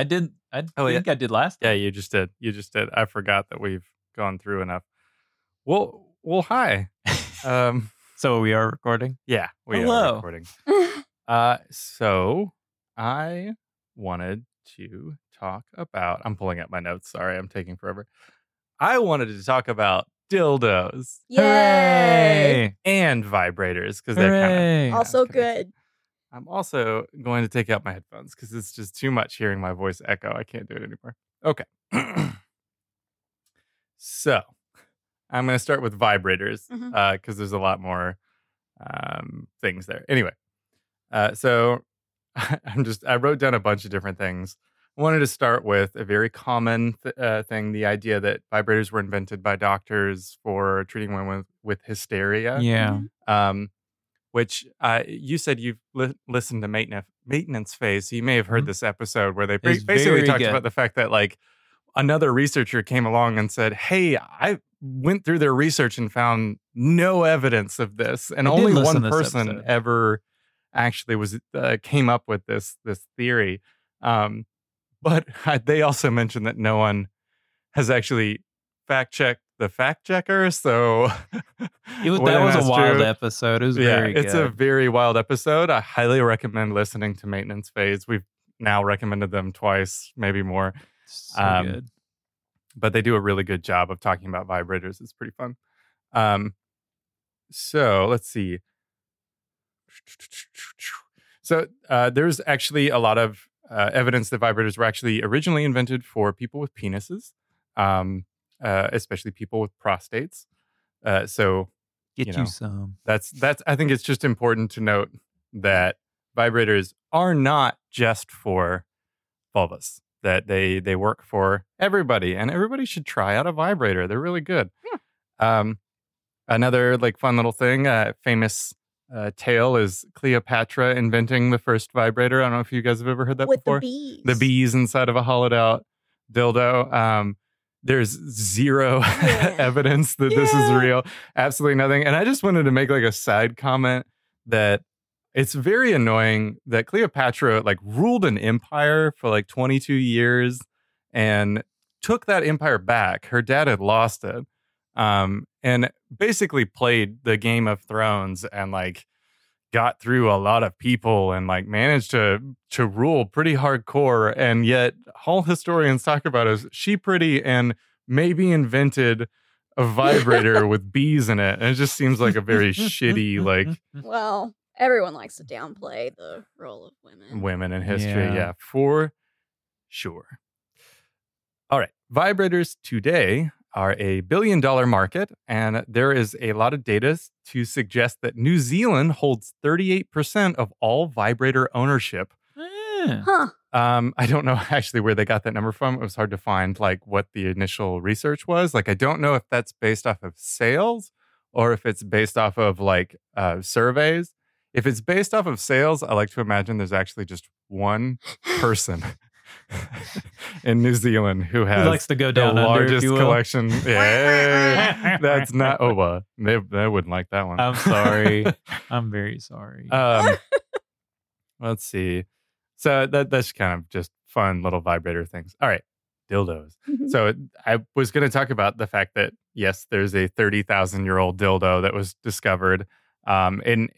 I did. I Oh, yeah. think I did last. Yeah, you just did. You just did. I forgot that we've gone through enough. Well, well, hi. Um, So we are recording. yeah, we Hello. are recording. Uh, so I wanted to talk about. I'm pulling up my notes. Sorry, I'm taking forever. I wanted to talk about dildos Yay! and vibrators because they're kind of. Also good. I'm also going to take out my headphones because it's just too much hearing my voice echo. I can't do it anymore. Okay. so I'm going to start with vibrators because there's a lot more um, things there. Anyway, uh, so I'm just, I wrote down a bunch of different things. I wanted to start with a very common th- uh, thing the idea that vibrators were invented by doctors for treating women with, with hysteria Yeah. um, which uh, you said you've li- listened to maintenance maintenance phase. So you may have heard Mhm. this episode where they ba- basically talked good. about the fact that like another researcher came along and said, "Hey, I went through their research and found no evidence of this, and I only one person episode. ever actually was uh, came up with this this theory." Um, but they also mentioned that no one has actually fact checked the fact checker. So It was, that was a wild episode. It was yeah, very it's a very wild episode. I highly recommend listening to Maintenance Phase. We've now recommended them twice, maybe more, so um, good. but they do a really good job of talking about vibrators. It's pretty fun. Um, so let's see. So uh, there's actually a lot of uh, evidence that vibrators were actually originally invented for people with penises, um, uh, especially people with prostates. Uh, so Get you you, some. that's that's i think it's just important to note that vibrators are not just for vulvas that they they work for everybody and everybody should try out a vibrator they're really good um another like fun little thing uh famous uh, tale is cleopatra inventing the first vibrator i don't know if you guys have ever heard that With before the bees. the bees inside of a hollowed out dildo. Um, there's zero Yeah. evidence that this is real. Absolutely nothing. And I just wanted to make like a side comment that it's very annoying that Cleopatra like ruled an empire for like 22 years and took that empire back. Her dad had lost it. Um, and basically played the Game of Thrones and like got through a lot of people and like managed to to rule pretty hardcore and yet all historians talk about is she pretty and maybe invented a vibrator with bees in it and it just seems like a very shitty like Well, everyone likes to downplay the role of women. women in history yeah. Yeah. for sure all right vibrators today are a billion dollar market and there is a lot of data to suggest that new zealand holds 38% of all vibrator ownership Eh. Huh. Um, I don't know actually where they got that number from. It was hard to find like what the initial research was. Like, I don't know if that's based off of sales or if it's based off of like uh, surveys. If it's based off of sales, I like to imagine there's actually just one person in New Zealand who has Who has likes to go the down under, largest you collection. Yeah, that's not. Oh, they they wouldn't like that one. I'm sorry. I'm very sorry. Um, let's see. So that that's kind of just fun little vibrator things. All right, dildos. So I was going to talk about the fact that yes, there's a thirty thousand year old dildo that was discovered, um, and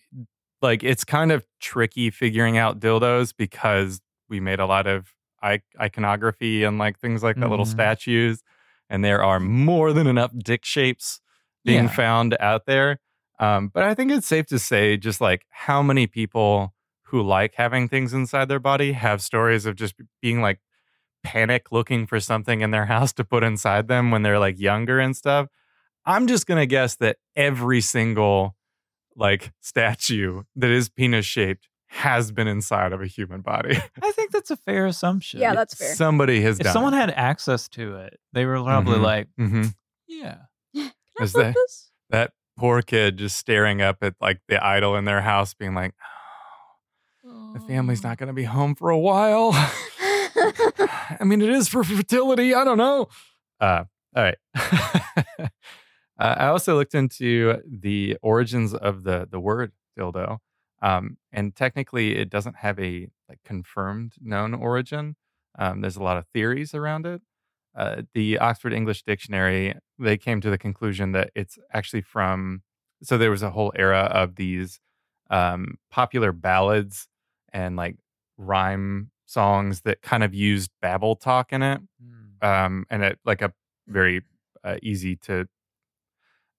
like it's kind of tricky figuring out dildos because we made a lot of I- iconography and like things like that, little Mhm. statues, and there are more than enough dick shapes being Yeah. found out there. Um, but I think it's safe to say, just like how many people who like having things inside their body have stories of just being like panic looking for something in their house to put inside them when they're like younger and stuff. I'm just gonna guess that every single like statue that is penis shaped has been inside of a human body. I think that's a fair assumption. Yeah, that's fair. Somebody has if done. someone had access to it, they were probably Mhm. like, hmm yeah. Can I Is that- this? that poor kid just staring up at like the idol in their house, being like, "Oh, "The family's not going to be home for a while." I mean, it is for fertility. I don't know. Uh, all right. uh, I also looked into the origins of the the word dildo, um, and technically, it doesn't have a like confirmed known origin. Um, there's a lot of theories around it. Uh, the Oxford English Dictionary they came to the conclusion that it's actually from. So there was a whole era of these um, popular ballads and like rhyme songs that kind of used babble talk in it um, and it like a very uh, easy to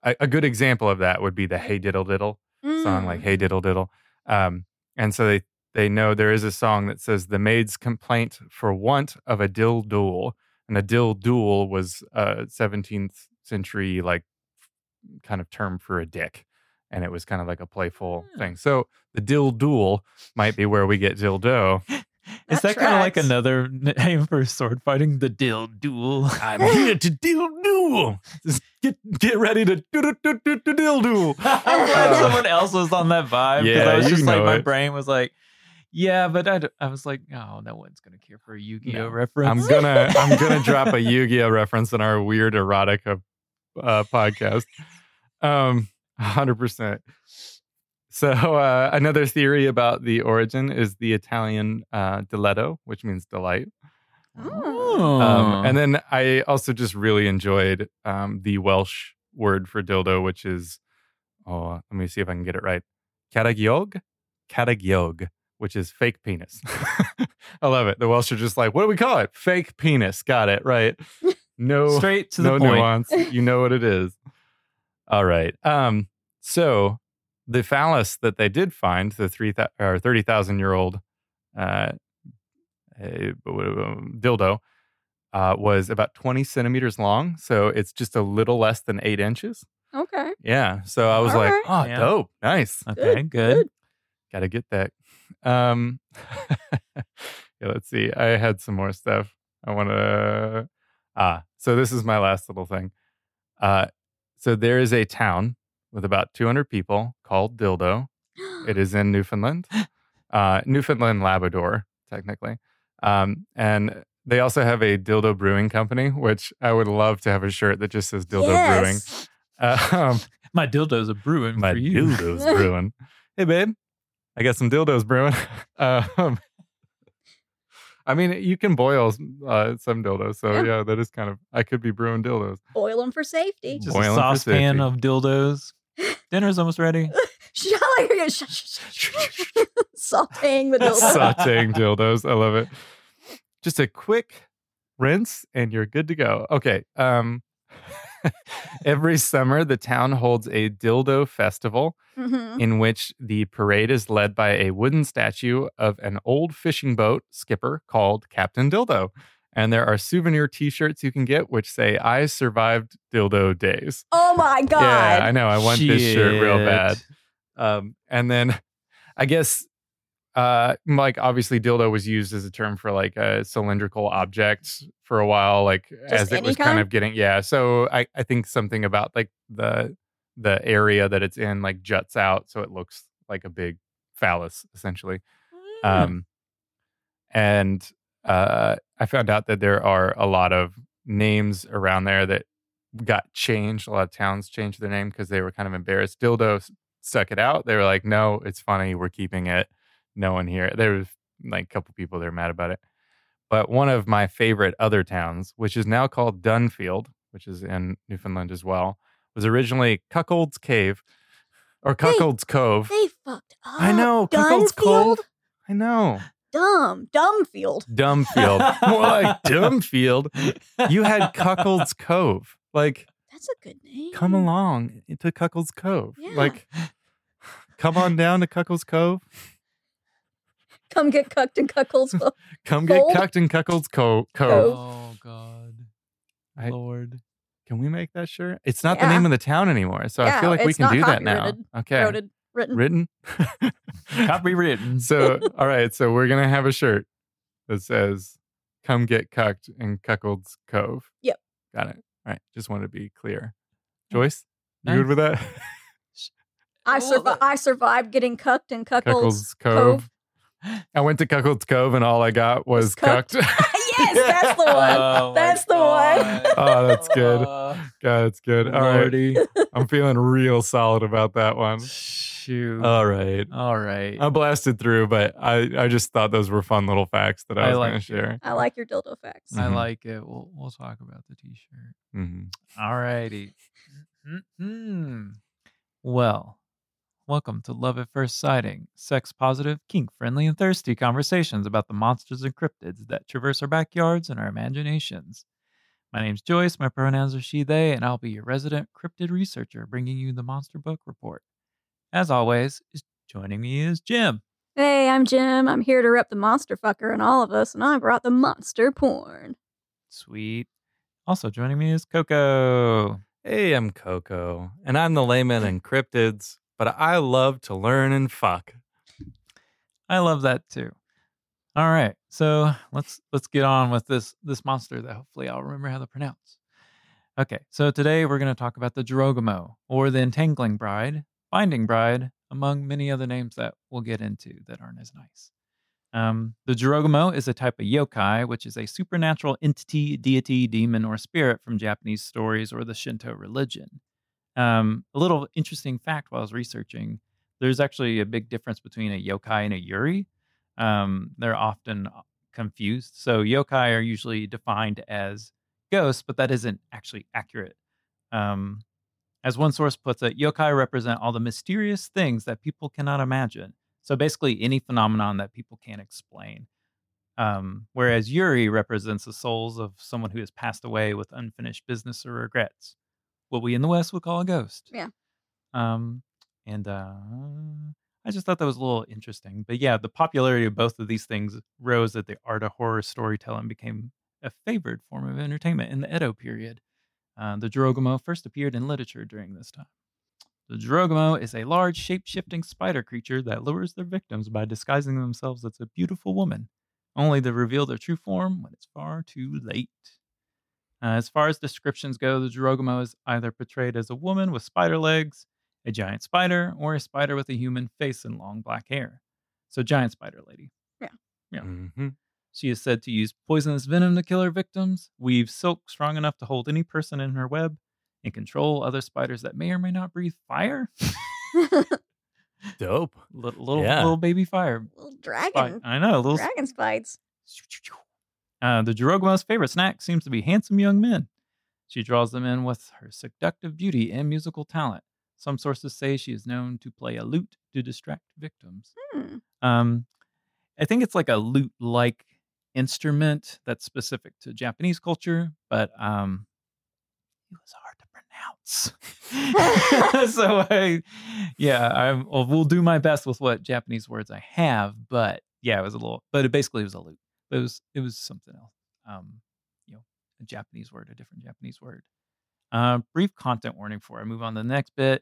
a, a good example of that would be the hey diddle diddle song like Mm. hey diddle diddle um, and so they they know there is a song that says the maid's complaint for want of a dill duel and a dill duel was a 17th century like kind of term for a dick and it was kind of like a playful Hmm. thing so the dill duel might be where we get dildo Is That that kind of like another name for sword fighting? The dill duel. I'm here to dill duel. Just get get ready to do do do do do dill duel. I'm glad Uh, someone else was on that vibe. because Yeah, I was you just like, know my it. brain was like, yeah, but I, d- I was like, oh, no one's gonna care for a Yu-Gi-Oh No. reference. I'm gonna I'm gonna drop a Yu-Gi-Oh reference in our weird erotica uh, podcast. Um, hundred percent. So uh, another theory about the origin is the Italian uh, diletto, which means delight. Oh. Um, and then I also just really enjoyed um, the Welsh word for dildo, which is, oh, let me see if I can get it right. Cadagiog? Cadagiog, which is fake penis. I love it. The Welsh are just like, what do we call it? Fake penis. Got it. Right. No, straight to the no point. nuance. You know what it is. All right. Um, so the phallus that they did find, the three thou- or thirty thousand year old uh, uh, dildo, uh, was about twenty centimeters long. So it's just a little less than eight inches. Okay. Yeah. So I was All like, right. oh, Yeah. dope, nice. Okay, good. Got to get that. Um, yeah, let's see. I had some more stuff. I want to. Ah, so this is my last little thing. Uh, so there is a town with about 200 people called Dildo. It is in Newfoundland, uh, Newfoundland, Labrador, technically. Um, and they also have a dildo brewing company, which I would love to have a shirt that just says dildo brewing. yes. Uh, um, My dildos are brewing my for you. dildos brewing. Hey, babe, I got some dildos brewing. um, I mean, you can boil uh, some dildos, so Yeah. yeah. that is kind of. I could be brewing dildos. Boil them for safety. Just Boiling a saucepan of dildos. Dinner's almost ready. Sauteing the dildo. Sauteing dildos, I love it. Just a quick rinse, and you're good to go. Okay. Um, every summer, the town holds a dildo festival. Mhm. in which the parade is led by a wooden statue of an old fishing boat skipper called Captain Dildo. And there are souvenir t shirts you can get which say, I survived dildo days. Oh my god. Yeah, I know. I want this shirt real bad. Um, and then I guess, uh, like, obviously, dildo was used as a term for like a cylindrical object for a while, like, as it was kind kind? of getting, yeah. So I, I think something about like the, the area that it's in like juts out so it looks like a big phallus essentially Hmm. um and uh i found out that there are a lot of names around there that got changed a lot of towns changed their name because they were kind of embarrassed dildo stuck it out they were like no it's funny we're keeping it no one here there was like a couple people that are mad about it but one of my favorite other towns which is now called dunfield which is in newfoundland as well was originally cuckold's cave or cuckold's cove They fucked up. i know cuckold's Dunfield? cove i know Dumb. Dumbfield. Dumbfield. More like Dumbfield. You had Cuckold's Cove. Like, That's a good name. come along to Cuckold's Cove. Yeah. Like, come on down to Cuckold's Cove. Come get cucked in cuckolds. Cove. Come get Fold. cucked in Cuckold's Co- Cove. Cove. Oh God, I- Lord. Can we make that shirt? It's not the Yeah. name of the town anymore, so I Yeah, feel like we it's can not do that now. copyrighted. Okay. Noted. Written. written. Copywritten. so, all right. So we're gonna have a shirt that says "Come get cucked in Cuckold's Cove." Yep. Got it. All right. Just wanted to be clear. Joyce, you Nice. good with that? I survived. I survived getting cucked in Cuckold's. Cuckold's Cove. I went to Cuckold's Cove and all I got was Was cucked. cucked. yes, that's the one. Oh, That's the one. God. Oh, that's good. God, it's good. All Lordy. I'm feeling real solid about that one. Shoot. All right. All right. I blasted through, but I, I just thought those were fun little facts that I I was like going to share. I like your dildo facts. I Mhm. like it. We'll we'll talk about the t-shirt. hmm All righty. Hmm. Well, welcome to Love at First Sighting, sex positive, kink friendly, and thirsty conversations about the monsters and cryptids that traverse our backyards and our imaginations. My name's Joyce, my pronouns are she, they, and I'll be your resident cryptid researcher bringing you the Monster Book Report. As always, is joining me is Jem. Hey, I'm Jem. I'm here to rep the monster fucker in all of us, and I brought the monster porn. Sweet. Also joining me is Coco. Hey, I'm Coco, and I'm the layman in cryptids, but I love to learn and fuck. I love that too. All right, so let's let's get on with this this monster that hopefully I'll remember how to pronounce. Okay, so today we're going to talk about the Jirogamo, or the Entangling Bride, Binding Bride, among many other names that we'll get into that aren't as nice. Um, the Jirogamo is a type of yokai, which is a supernatural entity, deity, demon, or spirit from Japanese stories or the Shinto religion. Um, a little interesting fact while I was researching there's actually a big difference between a yokai and a yuri. Um, they're often confused. So yokai are usually defined as ghosts, but that isn't actually accurate. Um, as one source puts it, yokai represent all the mysterious things that people cannot imagine. So basically, any phenomenon that people can't explain. Um, whereas Yuri represents the souls of someone who has passed away with unfinished business or regrets, what we in the West would call a ghost. Yeah. Um, and uh, I just thought that was a little interesting. But yeah, the popularity of both of these things rose as the art of horror storytelling became a favored form of entertainment in the Edo period. Uh, the Jirogamo first appeared in literature during this time. The Jirogamo is a large, shape shifting spider creature that lures their victims by disguising themselves as a beautiful woman, only to reveal their true form when it's far too late. Uh, as far as descriptions go, the Jirogamo is either portrayed as a woman with spider legs, a giant spider, or a spider with a human face and long black hair. So, giant spider lady. Yeah. hmm She is said to use poisonous venom to kill her victims, weave silk strong enough to hold any person in her web, and control other spiders that may or may not breathe fire. Dope. little little, Yeah. little baby fire. Little Spite. dragon. I know, little. Dragon spites. Uh, the Jirogamo's favorite snack seems to be handsome young men. She draws them in with her seductive beauty and musical talent. Some sources say she is known to play a lute to distract victims. Hmm. Um, I think it's like a lute like instrument that's specific to Japanese culture, but um, it was hard to pronounce. so I, yeah, I well, we'll do my best with what Japanese words I have, but yeah, it was a little, but it basically was a lute. But it was it was something else. Um, you know, a Japanese word, a different Japanese word. Uh, brief content warning before I move on to the next bit.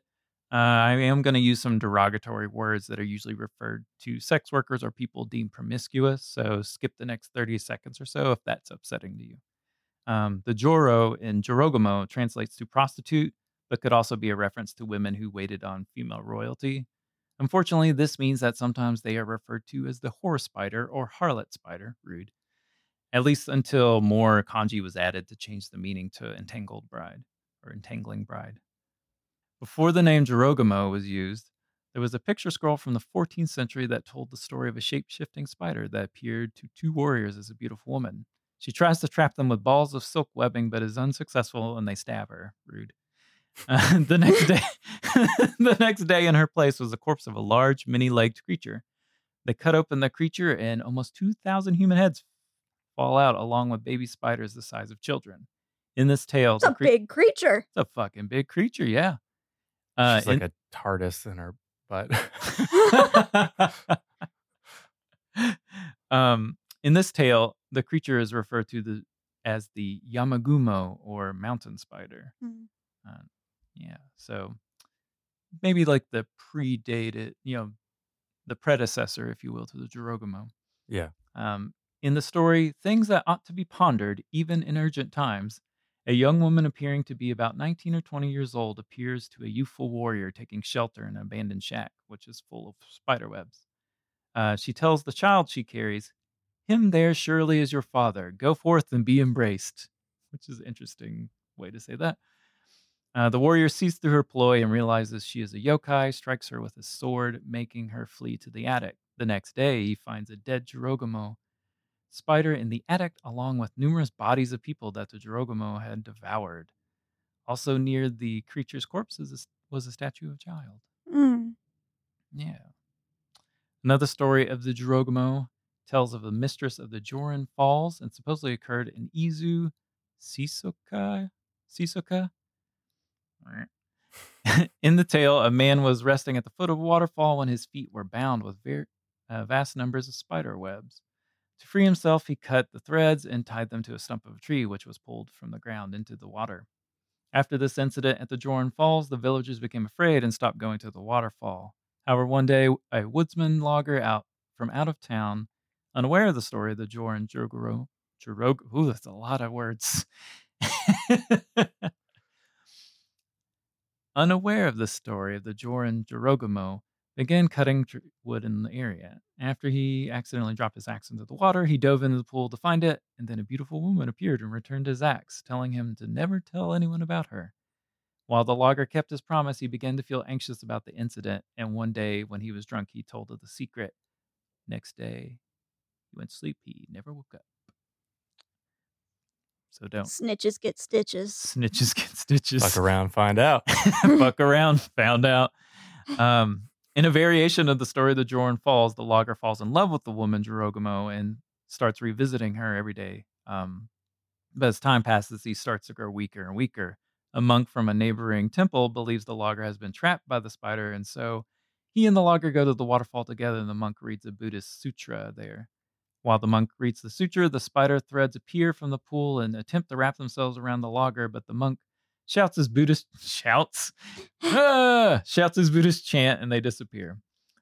Uh, I am going to use some derogatory words that are usually referred to sex workers or people deemed promiscuous. So skip the next 30 seconds or so if that's upsetting to you. Um, the Joro in Jorogamo translates to prostitute, but could also be a reference to women who waited on female royalty. Unfortunately, this means that sometimes they are referred to as the whore spider or harlot spider, rude, at least until more kanji was added to change the meaning to entangled bride or entangling bride. Before the name Jirogamo was used, there was a picture scroll from the 14th century that told the story of a shape shifting spider that appeared to two warriors as a beautiful woman. She tries to trap them with balls of silk webbing, but is unsuccessful and they stab her. Rude. Uh, the next day, the next day in her place was the corpse of a large, many-legged creature. They cut open the creature, and almost 2,000 human heads fall out, along with baby spiders the size of children. In this tale, It's a cre- big creature. it's a fucking big creature, yeah. Uh, She's like in- a TARDIS in her butt. um, in this tale, the creature is referred to the, as the Yamagumo or mountain spider. Hmm. Uh, yeah, so maybe like the predated, you know, the predecessor, if you will, to the Jorogumo. Yeah. Um, in the story, things that ought to be pondered, even in urgent times, a young woman appearing to be about 19 or 20 years old appears to a youthful warrior taking shelter in an abandoned shack, which is full of spider webs. Uh, she tells the child she carries, Him there surely is your father. Go forth and be embraced, which is an interesting way to say that. Uh, the warrior sees through her ploy and realizes she is a yokai, strikes her with his sword, making her flee to the attic. The next day, he finds a dead Jorogumo spider in the attic, along with numerous bodies of people that the Jorogumo had devoured. Also, near the creature's corpse was a statue of a child. Mm. Yeah. Another story of the Jorogumo tells of the mistress of the Joran Falls and supposedly occurred in Izu Sisoka. Sisoka? in the tale, a man was resting at the foot of a waterfall when his feet were bound with uh, vast numbers of spider webs. To free himself, he cut the threads and tied them to a stump of a tree, which was pulled from the ground into the water. After this incident at the Joran Falls, the villagers became afraid and stopped going to the waterfall. However, one day, a woodsman logger out from out of town, unaware of the story of the Joran Jurogoro, Jurog, ooh, that's a lot of words. unaware of the story of the Joran Jorogumo, began cutting wood in the area. After he accidentally dropped his axe into the water, he dove into the pool to find it, and then a beautiful woman appeared and returned his axe, telling him to never tell anyone about her. While the logger kept his promise, he began to feel anxious about the incident, and one day when he was drunk, he told her the secret. Next day, he went to sleep. He never woke up. So don't Snitches get stitches. snitches get stitches. Fuck around, find out. fuck around, found out. Um, in a variation of the story of the Joran Falls, the logger falls in love with the woman Jorogumo and starts revisiting her every day. Um, but as time passes, he starts to grow weaker and weaker. A monk from a neighboring temple believes the logger has been trapped by the spider, and so he and the logger go to the waterfall together, and the monk reads a Buddhist sutra there. While the monk reads the sutra, the spider threads appear from the pool and attempt to wrap themselves around the logger, but the monk shouts his Buddhist shouts ah, shouts his Buddhist chant and they disappear.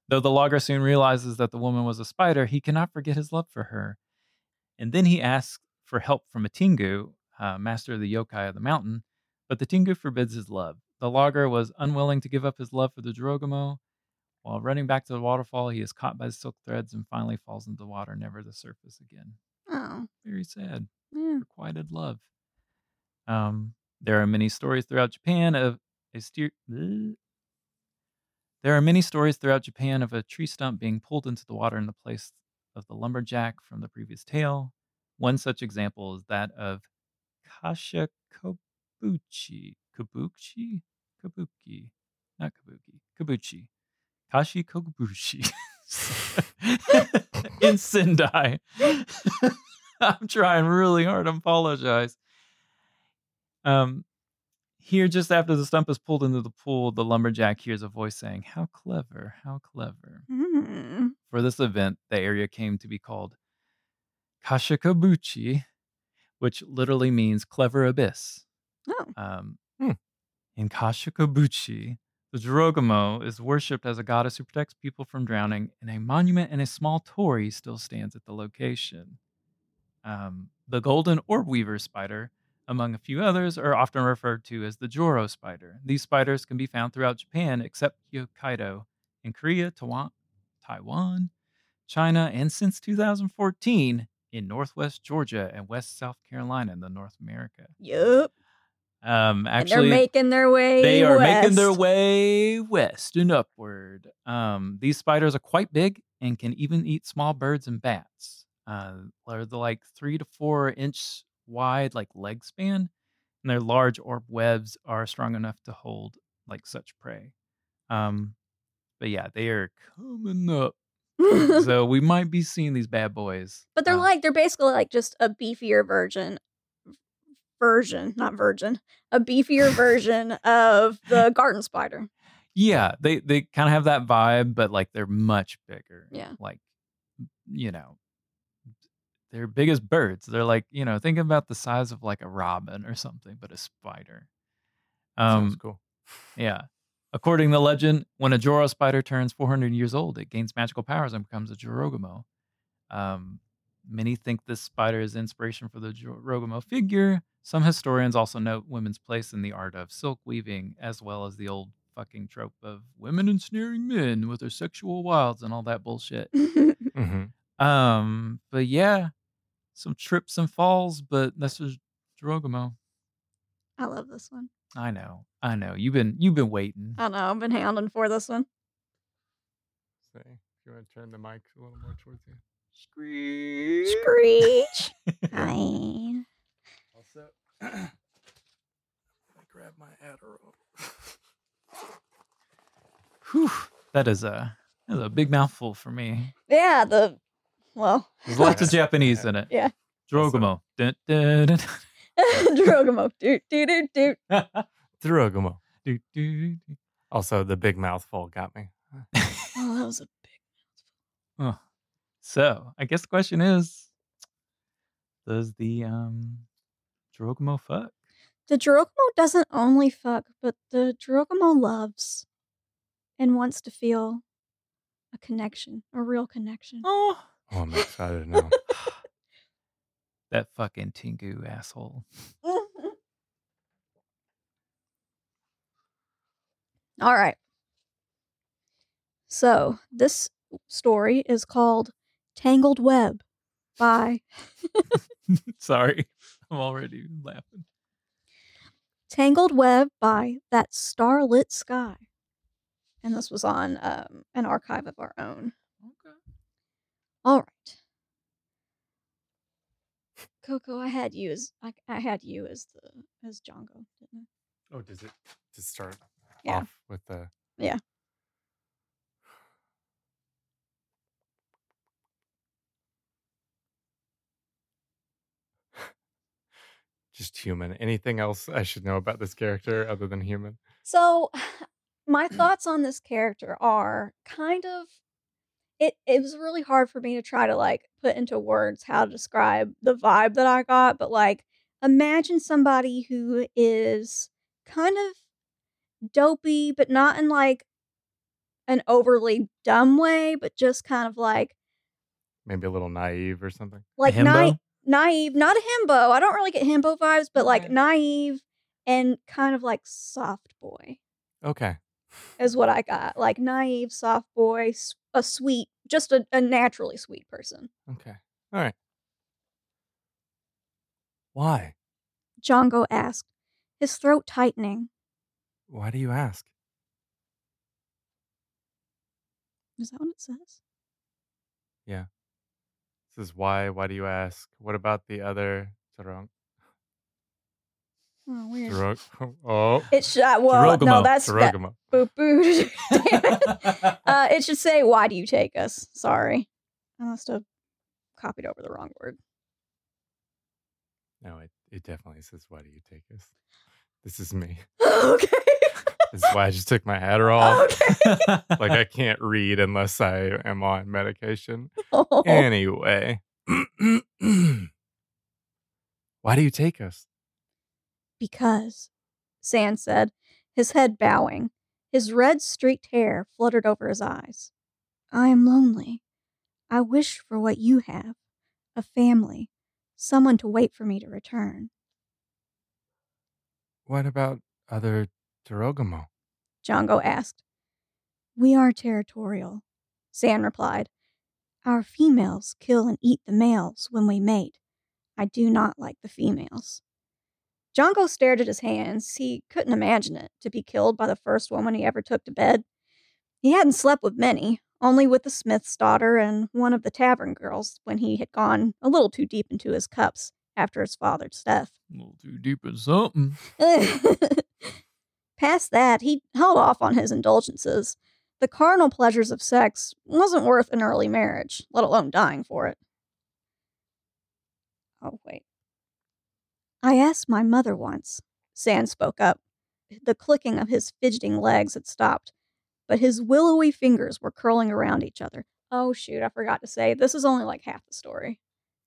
Though the logger soon realizes that the woman was a spider, he cannot forget his love for her. And then he asks for help from a Tingu, uh, master of the yokai of the mountain, but the Tingu forbids his love. The logger was unwilling to give up his love for the Jorogumo. While running back to the waterfall, he is caught by the silk threads and finally falls into the water, never to surface again. Oh, Very sad yeah. requited love. Um, there are many stories throughout Japan of a steer. Bleh. There are many stories throughout Japan of a tree stump being pulled into the water in the place of the lumberjack from the previous tale. One such example is that of Kasha Kobuchi. Kabuchi? Kabuki. Not Kabuki. Kabuchi. Kashi Kobuchi. in Sendai. I'm trying really hard. I apologize. Um, here, just after the stump is pulled into the pool, the lumberjack hears a voice saying, How clever, how clever. Mm. For this event, the area came to be called Kashikabuchi, which literally means clever abyss. Oh, Um, Hmm. In Kashikabuchi, the Jorogumo is worshipped as a goddess who protects people from drowning, and a monument and a small torii still stands at the location. Um, the golden orb weaver spider, among a few others, are often referred to as the Joro spider. These spiders can be found throughout Japan, except Hokkaido, in Korea, Taiwan, China, and since 2014 in Northwest Georgia and West South Carolina in the North America. yup. Um, And actually, they're making their way. they are making their way west and upward. Um, these spiders are quite big and can even eat small birds and bats. Uh, they're the like three to four inch wide, like leg span, and their large orb webs are strong enough to hold like such prey. Um, but yeah, they are coming up. so we might be seeing these bad boys. but they're uh, like they're basically like just a beefier version version, not virgin, a beefier version of the garden spider. Yeah, they they kind of have that vibe, but like they're much bigger. Yeah. Like you know, they're big as birds. They're like, you know, think about the size of like a robin or something, but a spider. Sounds Um cool. yeah. According to the legend, when a Joro spider turns 400 years old, it gains magical powers and becomes a Jorogamo. Um, many think this spider is inspiration for the Jorogamo figure. Some historians also note women's place in the art of silk weaving, as well as the old fucking trope of women ensnaring men with their sexual wilds and all that bullshit. hmm Um, but yeah, some trips and falls, but that's just Jorogamo. I love this one. I know, I know. You've been you've been waiting. I know. I've been hounding for this one. Say, if you want to turn the mic a little more towards you. Screech. Screech. Hi. Also, I grab my Adderall. Whew, that is a that is a big mouthful for me. Yeah, the well, There's lots of Japanese in it. Yeah. Jorogamo. Dun, dun, dun, Drogamo. Doot doot doot doot. dun. Thurogamo. Do, do, do. Also, the big mouthful got me. Oh, that was a big. Mouthful. Oh. So I guess the question is, does the um Jorogamo fuck? The Drogamo doesn't only fuck, but the Drogamo loves and wants to feel a connection, a real connection. Oh, Oh, I'm excited now. that fucking Tingu asshole. All right. So this story is called Tangled Web by Sorry, I'm already laughing. Tangled Web by That Starlit Sky. And this was on um, an archive of our own. Okay. All right. Coco, I had you as I, I had you as the as Django, didn't oh, does it to start Yeah. off with the Yeah. Just human? Anything else I should know about this character other than human? So, my thoughts on this character are kind of it it was really hard for me to try to like put into words how to describe the vibe that I got, but like imagine somebody who is kind of dopey, but not in like an overly dumb way, but just kind of like Maybe a little naive or something. like naive, naive, not a himbo. I don't really get himbo vibes, but like naive and kind of like soft boy Okay. is what I got. Like naive, soft boy, a sweet, just a, a naturally sweet person. Okay. All right. Why? Django asked, his throat tightening. Why do you ask? Is that what it says? This is why. Why do you ask? What about the other Tarong? Oh, weird. Oh. It should. uh, Well, no, Tarogamo. that's that, boo boo. It. Uh, it should say, "Why do you take us?" Sorry, I must have copied over the wrong word. No, it, it definitely says, Why do you take us? This is me. okay. This is why I just took my Adderall. okay. like, I can't read unless I am on medication. Oh. Anyway. why do you take us? Because, Sand said, his head bowing, his red streaked hair fluttered over his eyes. I am lonely. I wish for what you have a family, someone to wait for me to return. What about other Tarogamo? Django asked. We are territorial, San replied. Our females kill and eat the males when we mate. I do not like the females. Django stared at his hands. He couldn't imagine it to be killed by the first woman he ever took to bed. He hadn't slept with many, only with the smith's daughter and one of the tavern girls when he had gone a little too deep into his cups after his father's death. A little too deep in something. Past that, he held off on his indulgences. The carnal pleasures of sex wasn't worth an early marriage, let alone dying for it. Oh, wait. I asked my mother once. Sand spoke up. The clicking of his fidgeting legs had stopped, but his willowy fingers were curling around each other. Oh, shoot, I forgot to say, this is only like half the story.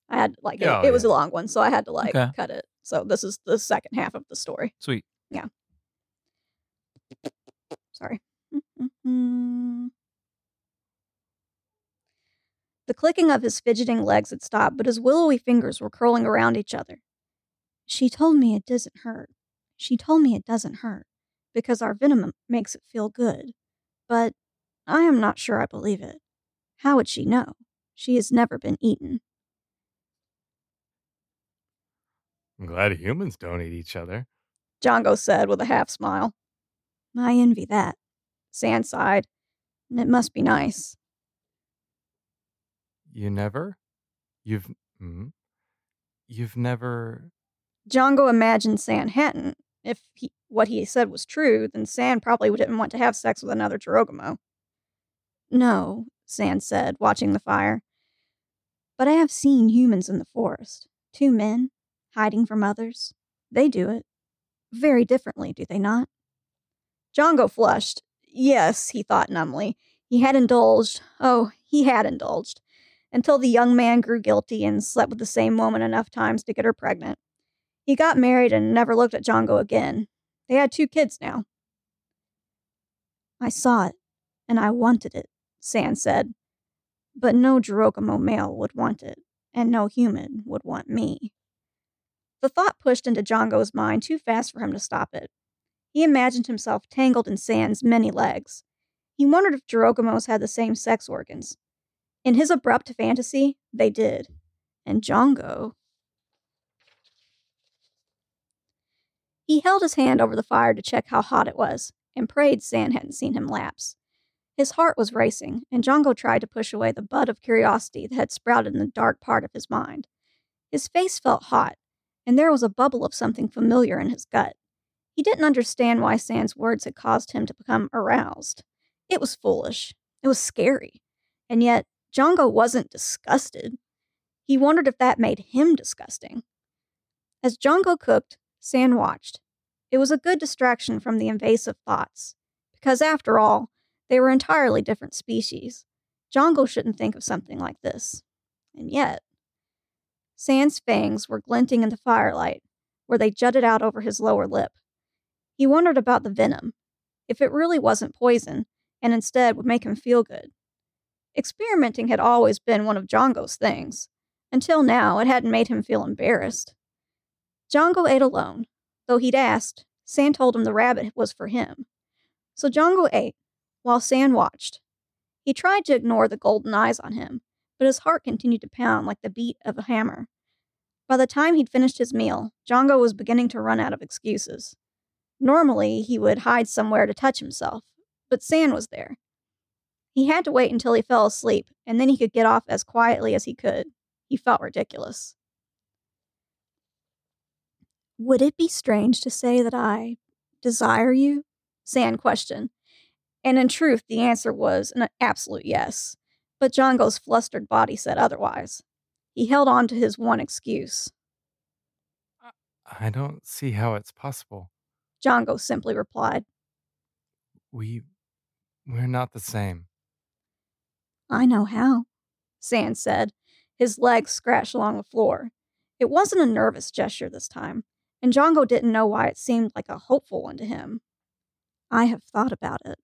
I had, like, it- Oh, it, was a long one, so I had to, like, Okay. cut it. So this is the second half of the story. Sweet. Sorry. the clicking of his fidgeting legs had stopped, but his willowy fingers were curling around each other. She told me it doesn't hurt. She told me it doesn't hurt because our venom makes it feel good. But I am not sure I believe it. How would she know? She has never been eaten. I'm glad humans don't eat each other. Django said with a half smile. I envy that. Sand sighed. It must be nice. You never? You've. Mm, you've never. Django imagined Sand hadn't. If he, what he said was true, then Sand probably didn't want to have sex with another Jorogumo. No, Sand said, watching the fire. But I have seen humans in the forest. Two men, hiding from others. They do it. Very differently, do they not? Django flushed. Yes, he thought numbly. He had indulged. Oh, he had indulged. Until the young man grew guilty and slept with the same woman enough times to get her pregnant. He got married and never looked at Django again. They had two kids now. I saw it, and I wanted it, Sand said. But no Jorogumo male would want it, and no human would want me. The thought pushed into Django's mind too fast for him to stop it. He imagined himself tangled in Sand's many legs. He wondered if Jorogumos had the same sex organs. In his abrupt fantasy, they did. And Jongo. He held his hand over the fire to check how hot it was, and prayed Sand hadn't seen him lapse. His heart was racing, and Jongo tried to push away the bud of curiosity that had sprouted in the dark part of his mind. His face felt hot, and there was a bubble of something familiar in his gut. He didn't understand why Sand's words had caused him to become aroused. It was foolish. It was scary. And yet, Django wasn't disgusted. He wondered if that made him disgusting. As Django cooked, Sand watched. It was a good distraction from the invasive thoughts, because after all, they were entirely different species. Django shouldn't think of something like this. And yet, Sand's fangs were glinting in the firelight, where they jutted out over his lower lip. He wondered about the venom, if it really wasn't poison, and instead would make him feel good. Experimenting had always been one of Django's things. Until now, it hadn't made him feel embarrassed. Django ate alone. Though he'd asked, Sand told him the rabbit was for him. So Django ate, while Sand watched. He tried to ignore the golden eyes on him, but his heart continued to pound like the beat of a hammer. By the time he'd finished his meal, Django was beginning to run out of excuses. Normally, he would hide somewhere to touch himself, but Sand was there. He had to wait until he fell asleep, and then he could get off as quietly as he could. He felt ridiculous. Would it be strange to say that I desire you? Sand questioned. And in truth, the answer was an absolute yes but Django's flustered body said otherwise. He held on to his one excuse. I don't see how it's possible. Django simply replied. We. we're not the same. I know how, Sand said. His legs scratched along the floor. It wasn't a nervous gesture this time, and Django didn't know why it seemed like a hopeful one to him. I have thought about it.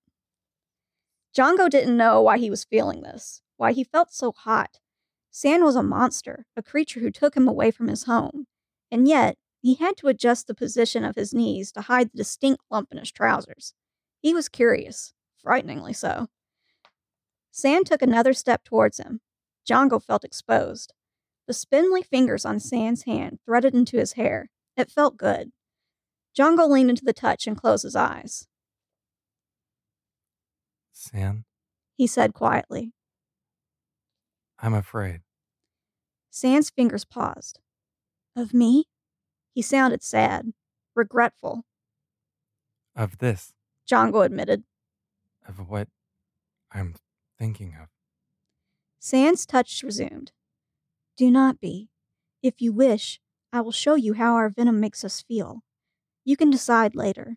Django didn't know why he was feeling this why he felt so hot. Sand was a monster, a creature who took him away from his home. And yet, he had to adjust the position of his knees to hide the distinct lump in his trousers. He was curious, frighteningly so. Sand took another step towards him. Django felt exposed. The spindly fingers on Sand's hand threaded into his hair. It felt good. Django leaned into the touch and closed his eyes. Sand? He said quietly. I'm afraid. Sand's fingers paused. Of me? He sounded sad, regretful. Of this. Django admitted. Of what I'm thinking of. Sand's touch resumed. Do not be. If you wish, I will show you how our venom makes us feel. You can decide later.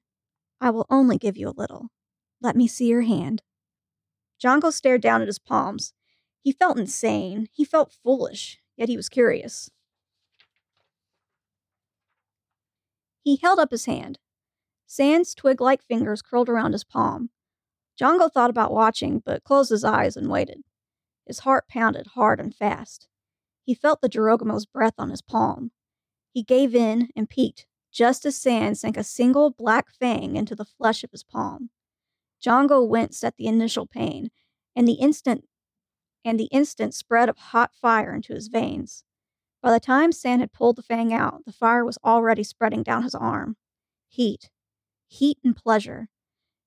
I will only give you a little. Let me see your hand. Django stared down at his palms, he felt insane. He felt foolish, yet he was curious. He held up his hand. Sand's twig like fingers curled around his palm. Jongo thought about watching, but closed his eyes and waited. His heart pounded hard and fast. He felt the Jorogumo's breath on his palm. He gave in and peeked, just as Sand sank a single black fang into the flesh of his palm. Jongo winced at the initial pain, and the instant and the instant spread of hot fire into his veins. By the time San had pulled the fang out, the fire was already spreading down his arm. Heat. Heat and pleasure.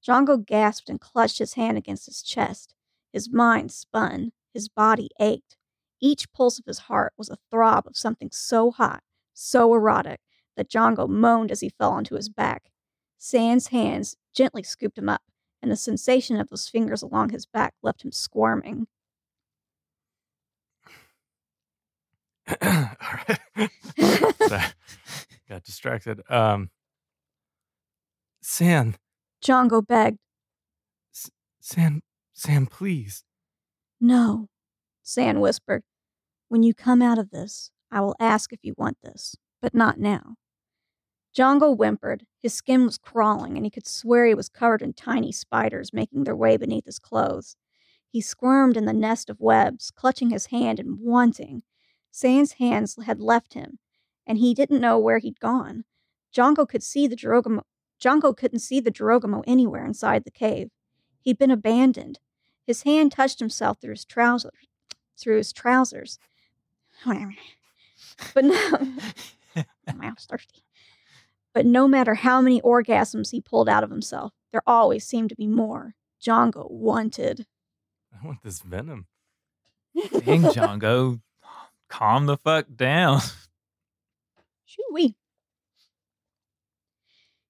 Django gasped and clutched his hand against his chest. His mind spun. His body ached. Each pulse of his heart was a throb of something so hot, so erotic, that Django moaned as he fell onto his back. San's hands gently scooped him up, and the sensation of those fingers along his back left him squirming. All right. Got distracted. Um, San, Django begged. San, San, please. No, Sand whispered. When you come out of this, I will ask if you want this, but not now. Django whimpered. His skin was crawling, and he could swear he was covered in tiny spiders making their way beneath his clothes. He squirmed in the nest of webs, clutching his hand and wanting. Sand's hands had left him, and he didn't know where he'd gone. Django could see the. Django couldn't see the Jorogumo anywhere inside the cave. He'd been abandoned. His hand touched himself through his trousers. Through his trousers. But no, my mouth's thirsty. But no matter how many orgasms he pulled out of himself, there always seemed to be more. Django wanted. I want this venom. Dang, Django, calm the fuck down. Shoo-wee.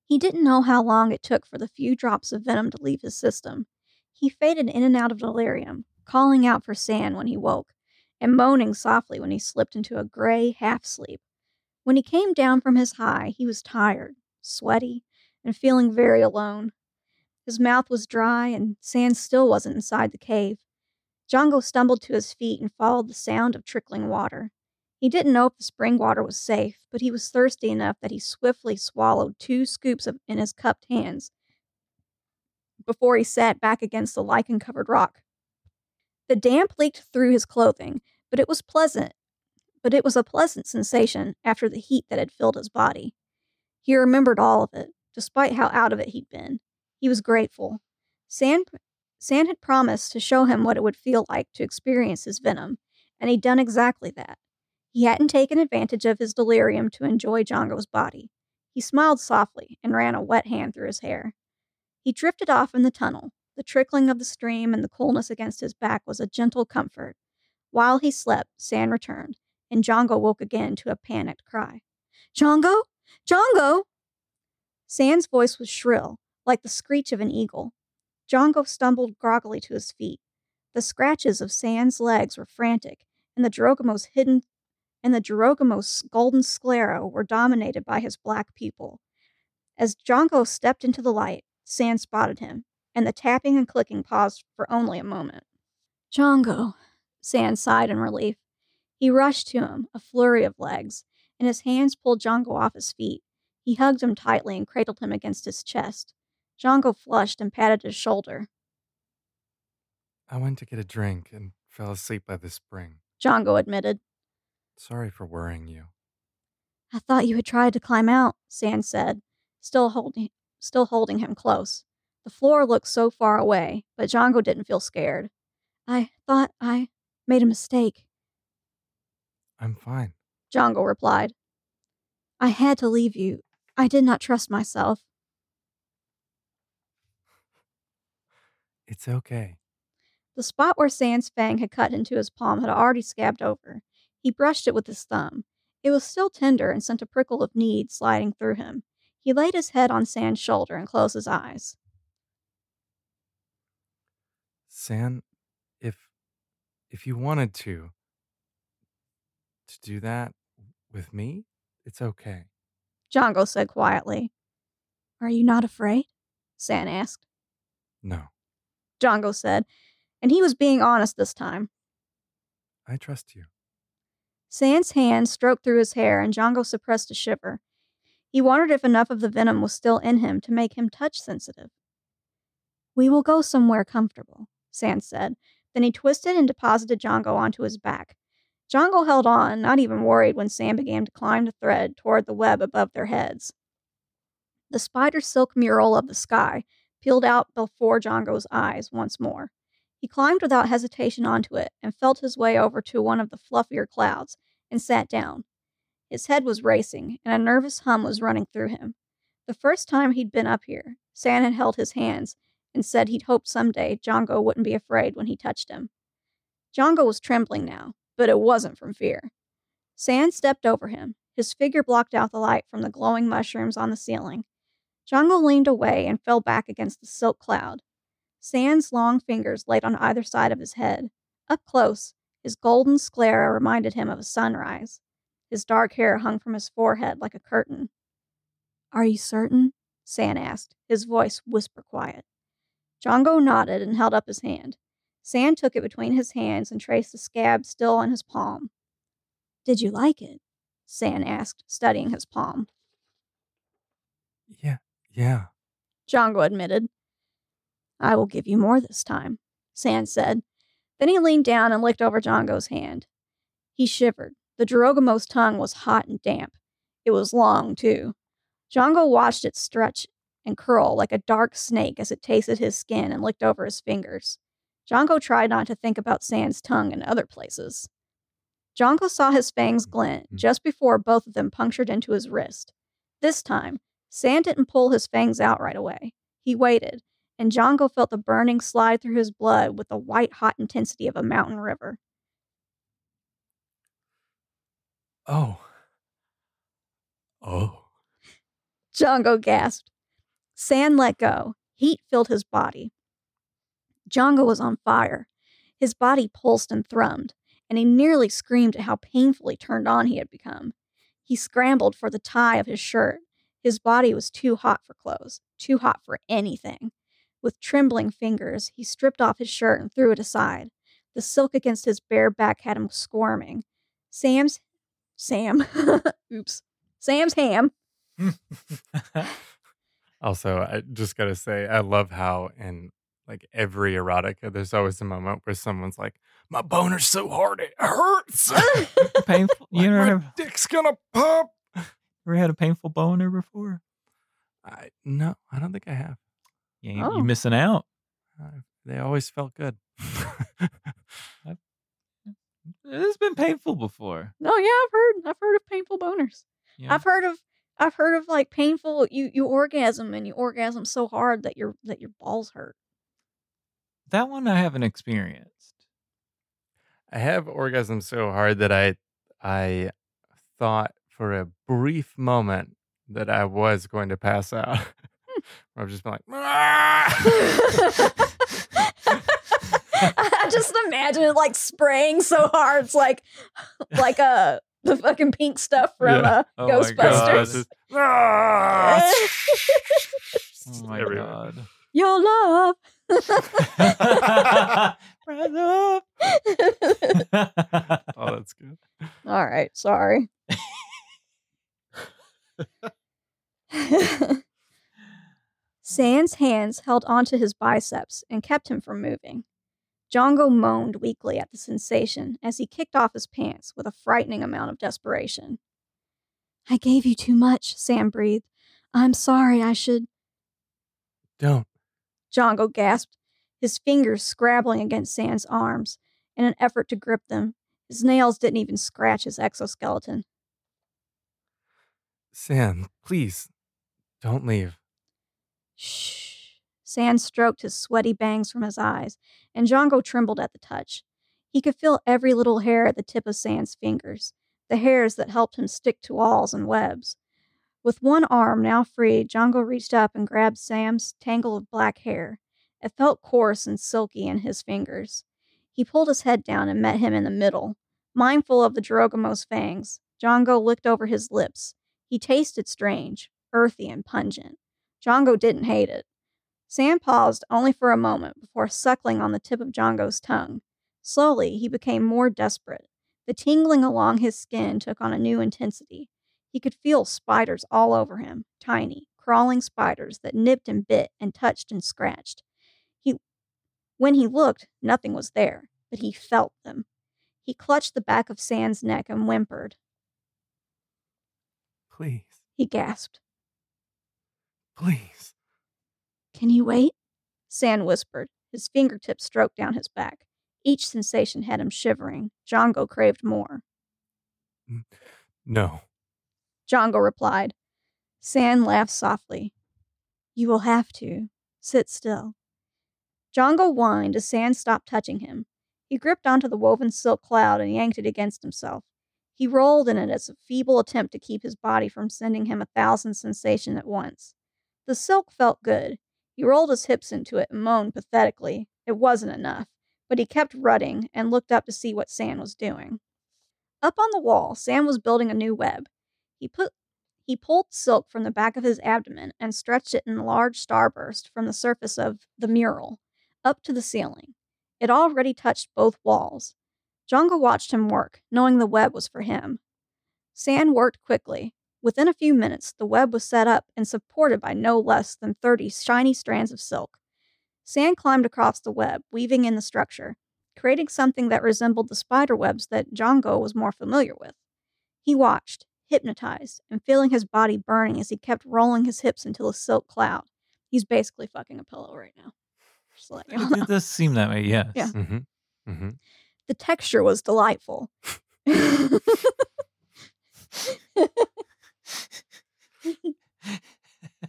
He didn't know how long it took for the few drops of venom to leave his system. He faded in and out of delirium, calling out for Sand when he woke, and moaning softly when he slipped into a gray half sleep. When he came down from his high, he was tired, sweaty, and feeling very alone. His mouth was dry, and Sand still wasn't inside the cave. Django stumbled to his feet and followed the sound of trickling water. He didn't know if the spring water was safe, but he was thirsty enough that he swiftly swallowed two scoops of, in his cupped hands before he sat back against the lichen covered rock. The damp leaked through his clothing, but it was pleasant. But it was a pleasant sensation after the heat that had filled his body. He remembered all of it, despite how out of it he'd been. He was grateful. Sand, Sand had promised to show him what it would feel like to experience his venom, and he'd done exactly that. He hadn't taken advantage of his delirium to enjoy Django's body. He smiled softly and ran a wet hand through his hair. He drifted off in the tunnel. The trickling of the stream and the coolness against his back was a gentle comfort. While he slept, Sand returned, and Django woke again to a panicked cry. Django? Django! Sand's voice was shrill, like the screech of an eagle. Django stumbled groggily to his feet. The scratches of Sand's legs were frantic, and the Jorogumo's hidden and the Jorogumo's golden sclera were dominated by his black pupil. As Django stepped into the light, Sand spotted him, and the tapping and clicking paused for only a moment. Django, Sand sighed in relief. He rushed to him, a flurry of legs, and his hands pulled Django off his feet. He hugged him tightly and cradled him against his chest. Django flushed and patted his shoulder. I went to get a drink and fell asleep by the spring. Django admitted. Sorry for worrying you. I thought you had tried to climb out, Sand said, still holding, still holding him close. The floor looked so far away, but Django didn't feel scared. I thought I made a mistake, I'm fine. Django replied. I had to leave you. I did not trust myself. It's okay. The spot where Sand's fang had cut into his palm had already scabbed over. He brushed it with his thumb. It was still tender and sent a prickle of need sliding through him. He laid his head on Sand's shoulder and closed his eyes. San, if if you wanted to to do that with me, it's okay. Django said quietly. Are you not afraid? Sand asked. No, Django said, and he was being honest this time. I trust you. Sand's hand stroked through his hair, and Django suppressed a shiver. He wondered if enough of the venom was still in him to make him touch sensitive. We will go somewhere comfortable, San said. Then he twisted and deposited Django onto his back. Django held on, not even worried when Sam began to climb the thread toward the web above their heads. The spider silk mural of the sky peeled out before Django's eyes once more. He climbed without hesitation onto it and felt his way over to one of the fluffier clouds and sat down. His head was racing, and a nervous hum was running through him. The first time he'd been up here, San had held his hands and said he'd hoped someday Django wouldn't be afraid when he touched him. Django was trembling now, but it wasn't from fear. San stepped over him. His figure blocked out the light from the glowing mushrooms on the ceiling. Django leaned away and fell back against the silk cloud. San's long fingers laid on either side of his head. Up close, his golden sclera reminded him of a sunrise. His dark hair hung from his forehead like a curtain. Are you certain? San asked, his voice whisper quiet. Django nodded and held up his hand. San took it between his hands and traced the scab still on his palm. Did you like it? San asked, studying his palm. Yeah, yeah. Django admitted. I will give you more this time, San said. Then he leaned down and licked over Django's hand. He shivered. The Jorogumo's tongue was hot and damp. It was long, too. Django watched it stretch and curl like a dark snake as it tasted his skin and licked over his fingers. Django tried not to think about San's tongue in other places. Django saw his fangs glint mm. just before both of them punctured into his wrist. This time, San didn't pull his fangs out right away. He waited, and Django felt the burning slide through his blood with the white hot intensity of a mountain river. Oh. Oh. Django gasped. San let go. Heat filled his body. Django was on fire. His body pulsed and thrummed, and he nearly screamed at how painfully turned on he had become. He scrambled for the tie of his shirt. His body was too hot for clothes, too hot for anything. With trembling fingers, he stripped off his shirt and threw it aside. The silk against his bare back had him squirming. Sam's. Sam. Oops. Sam's ham. Also, I just gotta say, I love how in like every erotica, there's always a moment where someone's like, "My boner's so hard it hurts. painful. You Like, ever, my dick's gonna pop." Ever had a painful boner before? I no, I don't think I have. Yeah, you, Oh. you're missing out. Uh, they always felt good. It's been painful before. Oh yeah, I've heard. I've heard of painful boners. Yeah. I've heard of. I've heard of like painful. You you orgasm and you orgasm so hard that your that your balls hurt. that one I haven't experienced. I have orgasm so hard that I I thought for a brief moment that I was going to pass out. I've just been like, I just imagine it like spraying so hard. It's like like uh the fucking pink stuff from Yeah. uh, Oh my Ghostbusters. God. Oh my Everywhere. god. Your love. Rise up. Oh, that's good. All right, sorry. Sand's hands held onto his biceps and kept him from moving. Jongo moaned weakly at the sensation as he kicked off his pants with a frightening amount of desperation. I gave you too much, Sam breathed. I'm sorry, I should. Don't. Jongo gasped, his fingers scrabbling against Sand's arms in an effort to grip them. His nails didn't even scratch his exoskeleton. Sam, please, don't leave. Shh. Sand stroked his sweaty bangs from his eyes, and Django trembled at the touch. He could feel every little hair at the tip of Sand's fingers, the hairs that helped him stick to walls and webs. With one arm now free, Django reached up and grabbed Sam's tangle of black hair. It felt coarse and silky in his fingers. He pulled his head down and met him in the middle. Mindful of the Jorogumo's fangs, Django licked over his lips. He tasted strange, earthy, and pungent. Django didn't hate it. Sam paused only for a moment before suckling on the tip of Django's tongue. Slowly, he became more desperate. The tingling along his skin took on a new intensity. He could feel spiders all over him, tiny, crawling spiders that nipped and bit and touched and scratched. He when he looked, nothing was there, but he felt them. He clutched the back of Sand's neck and whimpered. Please, He gasped. please. Can you wait? San whispered. His fingertips stroked down his back. Each sensation had him shivering. Django craved more. No. Django replied. San laughed softly. You will have to. Sit still. Django whined as San stopped touching him. He gripped onto the woven silk cloud and yanked it against himself. He rolled in it as a feeble attempt to keep his body from sending him a thousand sensations at once. The silk felt good. He rolled his hips into it and moaned pathetically. It wasn't enough, but he kept rutting and looked up to see what Sand was doing. Up on the wall, Sam was building a new web. He put he pulled silk from the back of his abdomen and stretched it in a large starburst from the surface of the mural up to the ceiling. It already touched both walls. Django watched him work, knowing the web was for him. Sand worked quickly. Within a few minutes, the web was set up and supported by no less than 30 shiny strands of silk. Sand climbed across the web, weaving in the structure, creating something that resembled the spider webs that Django was more familiar with. He watched, hypnotized, and feeling his body burning as he kept rolling his hips into the silk cloud. He's basically fucking a pillow right now. Just to let. It does seem that way, yes. Yeah. Mm-hmm. Mm-hmm. The texture was delightful.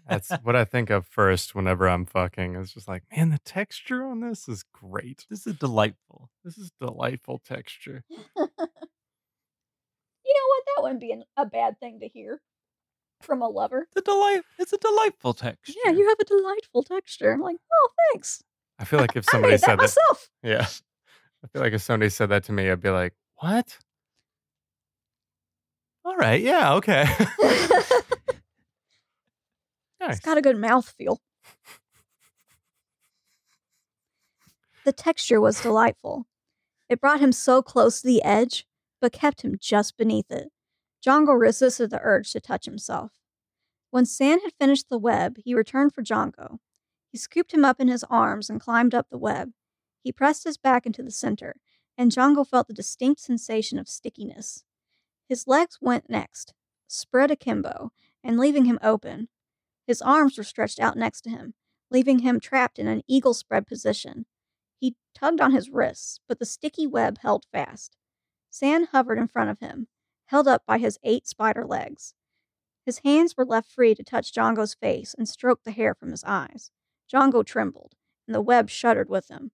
That's what I think of first whenever I'm fucking. It's just like, man, the texture on this is great. This is delightful. This is delightful texture. you know what? That wouldn't be an, a bad thing to hear from a lover. The delight it's a delightful texture. Yeah, you have a delightful texture. I'm like, oh, thanks. I feel like if I somebody made that said that, myself. yeah, I feel like if somebody said that to me, I'd be like, what? All right, yeah, okay. nice. It's got a good mouth feel. The texture was delightful. It brought him so close to the edge, but kept him just beneath it. Django resisted the urge to touch himself. When San had finished the web, he returned for Django. He scooped him up in his arms and climbed up the web. He pressed his back into the center, and Django felt the distinct sensation of stickiness. His legs went next, spread akimbo, and leaving him open. His arms were stretched out next to him, leaving him trapped in an eagle spread position. He tugged on his wrists, but the sticky web held fast. Sand hovered in front of him, held up by his eight spider legs. His hands were left free to touch Django's face and stroke the hair from his eyes. Django trembled, and the web shuddered with him.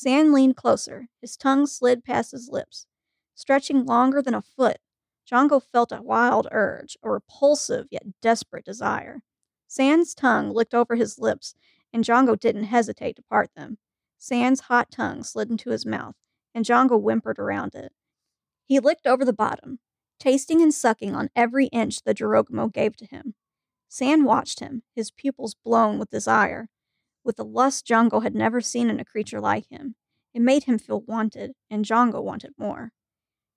Sand leaned closer, his tongue slid past his lips. Stretching longer than a foot, Django felt a wild urge, a repulsive yet desperate desire. Sand's tongue licked over his lips, and Django didn't hesitate to part them. Sand's hot tongue slid into his mouth, and Django whimpered around it. He licked over the bottom, tasting and sucking on every inch the Jirogamo gave to him. Sand watched him, his pupils blown with desire, with a lust Django had never seen in a creature like him. It made him feel wanted, and Django wanted more.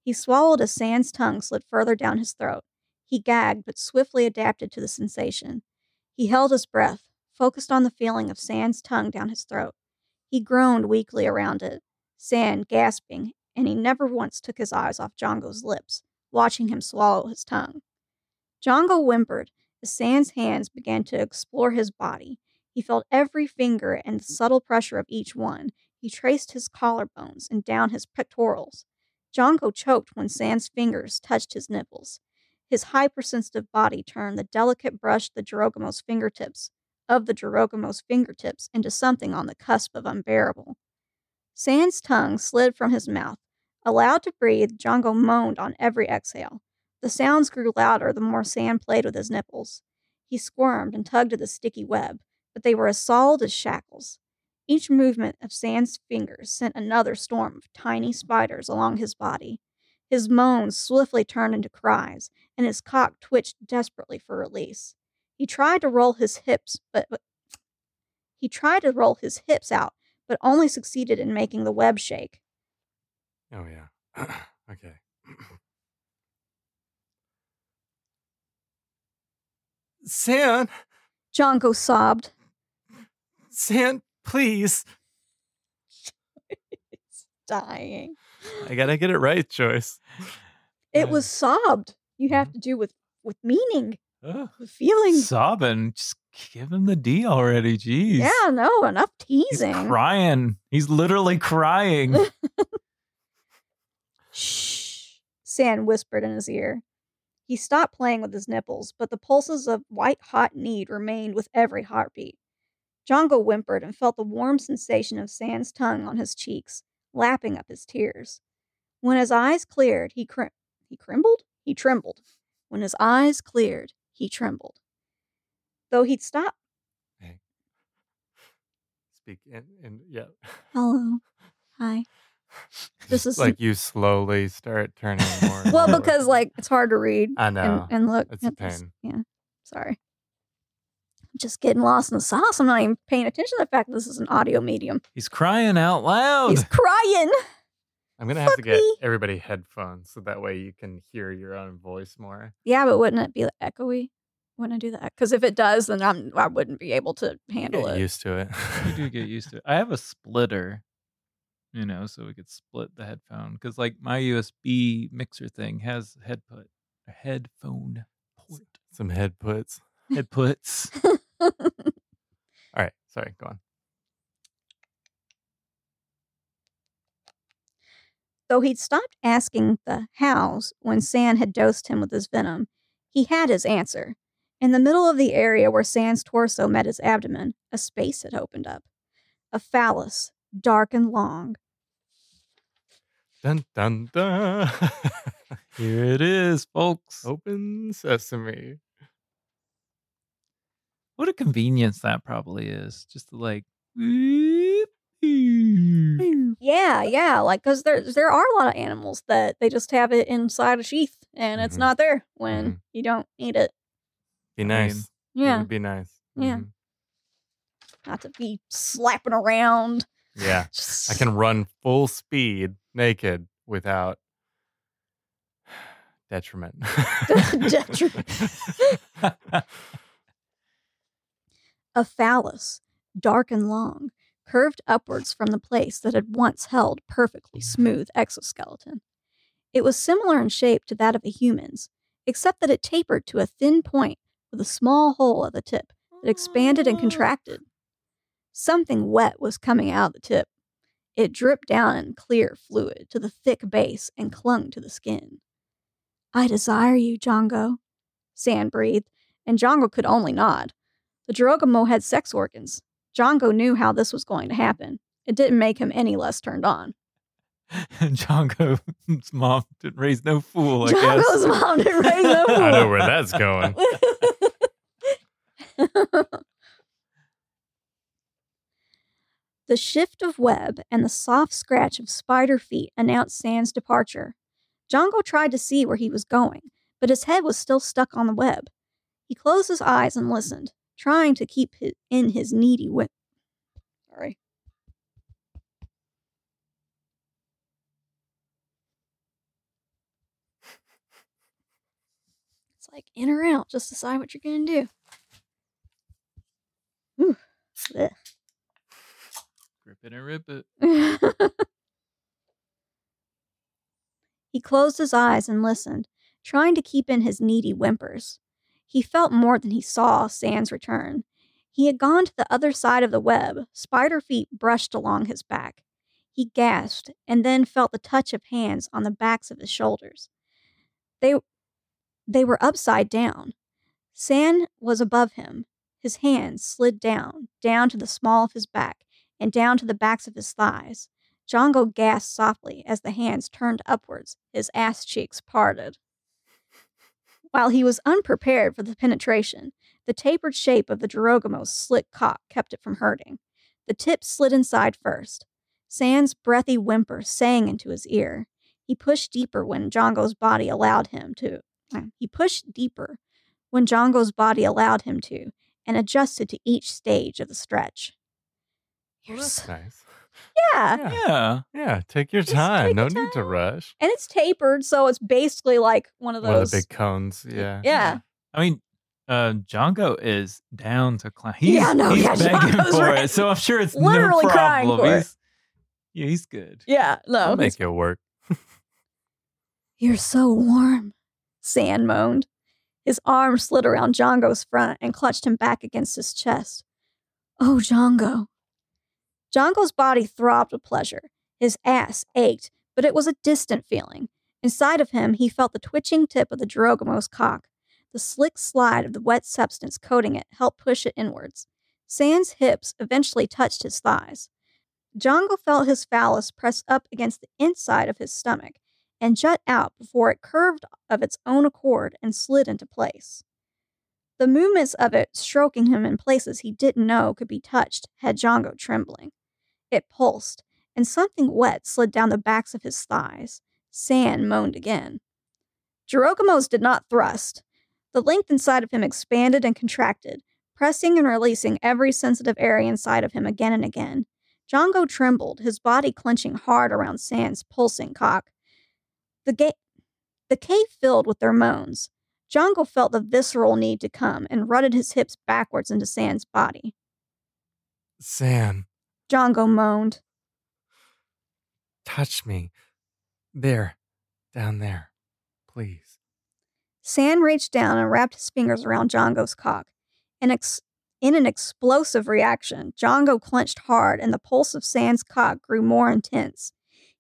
He swallowed as Sand's tongue slid further down his throat. He gagged, but swiftly adapted to the sensation. He held his breath, focused on the feeling of Sand's tongue down his throat. He groaned weakly around it, Sand gasping, and he never once took his eyes off Django's lips, watching him swallow his tongue. Django whimpered as Sand's hands began to explore his body. He felt every finger and the subtle pressure of each one. He traced his collarbones and down his pectorals. Django choked when Sand's fingers touched his nipples. His hypersensitive body turned the delicate brush the Jirogamo's fingertips of the Jirogamo's fingertips into something on the cusp of unbearable. Sand's tongue slid from his mouth. Allowed to breathe, Django moaned on every exhale. The sounds grew louder the more Sand played with his nipples. He squirmed and tugged at the sticky web, but they were as solid as shackles. Each movement of Sand's fingers sent another storm of tiny spiders along his body. His moans swiftly turned into cries, and his cock twitched desperately for release. He tried to roll his hips, but, but he tried to roll his hips out, but only succeeded in making the web shake. Oh yeah. okay. San, Django sobbed. San, please. It's dying. I gotta get it right, Joyce. It was sobbed. You have Mhm. to do with with meaning, Ugh, with feelings. sobbing. Just give him the D already. Jeez. Yeah, no, enough He's teasing. crying. He's literally crying. Shh, Sand whispered in his ear. He stopped playing with his nipples, but the pulses of white hot need remained with every heartbeat. Jongo whimpered and felt the warm sensation of Sand's tongue on his cheeks, lapping up his tears. When his eyes cleared, he crim- he trembled? He trembled. When his eyes cleared, he trembled. Though he'd stopped. Speak in, in yeah. Hello. Hi. This is- like you slowly start turning more. Well, because like it's hard to read I and, know and look. it's a at this. pain. Yeah. Sorry. I'm just getting lost in the sauce. I'm not even paying attention to the fact that this is an audio medium. He's crying out loud. He's crying. I'm gonna have to get me. everybody headphones so that way you can hear your own voice more. Yeah, but wouldn't it be like echoey? Wouldn't I do that? Because if it does, then I'm I wouldn't be able to handle it. Get it. used to it. you do get used to it. I have a splitter, you know, so we could split the headphone because, like, my USB mixer thing has head put a headphone port Some head puts. head puts. All right, sorry, go on. Though he'd stopped asking the hows when Sand had dosed him with his venom, he had his answer. In the middle of the area where Sand's torso met his abdomen, a space had opened up. A phallus, dark and long. Dun dun dun. Here it is, folks. Open sesame. What a convenience that probably is. Just to like. Yeah, yeah, like because there there are a lot of animals that they just have it inside a sheath and it's Mhm. not there when Mhm. you don't need it. Be nice. Yeah, would be nice. Yeah. Mhm. not to be slapping around. Yeah. I can run full speed naked without detriment. Detriment. a phallus, dark and long, curved upwards from the place that had once held perfectly smooth exoskeleton. It was similar in shape to that of a human's, except that it tapered to a thin point with a small hole at the tip that expanded and contracted. Something wet was coming out of the tip. It dripped down in clear fluid to the thick base and clung to the skin. I desire you, Jongo, Sand breathed, and Jongo could only nod. The Jirogamo had sex organs. Jongo knew how this was going to happen. It didn't make him any less turned on. Jongo's mom didn't raise no fool, I Jongo's guess. mom didn't raise no fool. I know where that's going. the shift of web and the soft scratch of spider feet announced Sand's departure. Jongo tried to see where he was going, but his head was still stuck on the web. He closed his eyes and listened, trying to keep hi- in his needy whip. Sorry. It's like in or out. Just decide what you're gonna do. Ooh. Blech. Rip it and rip it. he closed his eyes and listened, trying to keep in his needy whimpers. He felt more than he saw Sans return. He had gone to the other side of the web. Spider feet brushed along his back. He gasped and then felt the touch of hands on the backs of his shoulders. They they were upside down. San was above him. His hands slid down, down to the small of his back, and down to the backs of his thighs. Jongo gasped softly as the hands turned upwards, his ass cheeks parted. While he was unprepared for the penetration, the tapered shape of the Jirogamo's slick cock kept it from hurting. The tip slid inside first. Sand's breathy whimper sang into his ear. He pushed deeper when Jongo's body allowed him to. uh, He pushed deeper when Jongo's body allowed him to, and adjusted to each stage of the stretch. You're that's s- nice. Yeah, Yeah. Yeah. Yeah, take your Just time. take No your need to rush. and it's tapered, so it's basically like one of those. One of the big cones. Yeah. Yeah. I mean, uh, Jongo is down to climb. He's, Yeah, no, he's yeah, begging Jongo's for right. it, so I'm sure it's Literally no crying problem. for it. He's Yeah, he's good. Yeah, no. I'll he's- make it work. You're so warm, Sand moaned. His arm slid around Django's front and clutched him back against his chest. Oh, Django. Django's body throbbed with pleasure. His ass ached, but it was a distant feeling. Inside of him, he felt the twitching tip of the Jirogamo's cock. The slick slide of the wet substance coating it helped push it inwards. Sand's hips eventually touched his thighs. Django felt his phallus press up against the inside of his stomach and jut out before it curved of its own accord and slid into place. The movements of it stroking him in places he didn't know could be touched had Django trembling. It pulsed, and something wet slid down the backs of his thighs. Sand moaned again. Jirogamos did not thrust. The length inside of him expanded and contracted, pressing and releasing every sensitive area inside of him again and again. Django trembled, his body clenching hard around Sand's pulsing cock. The, ga- the cave filled with their moans. Django felt the visceral need to come and rutted his hips backwards into Sand's body. Sam, Django moaned. touch me. There, down there, please. Sand reached down and wrapped his fingers around Django's cock. In, ex- in an explosive reaction, Django clenched hard and the pulse of Sand's cock grew more intense.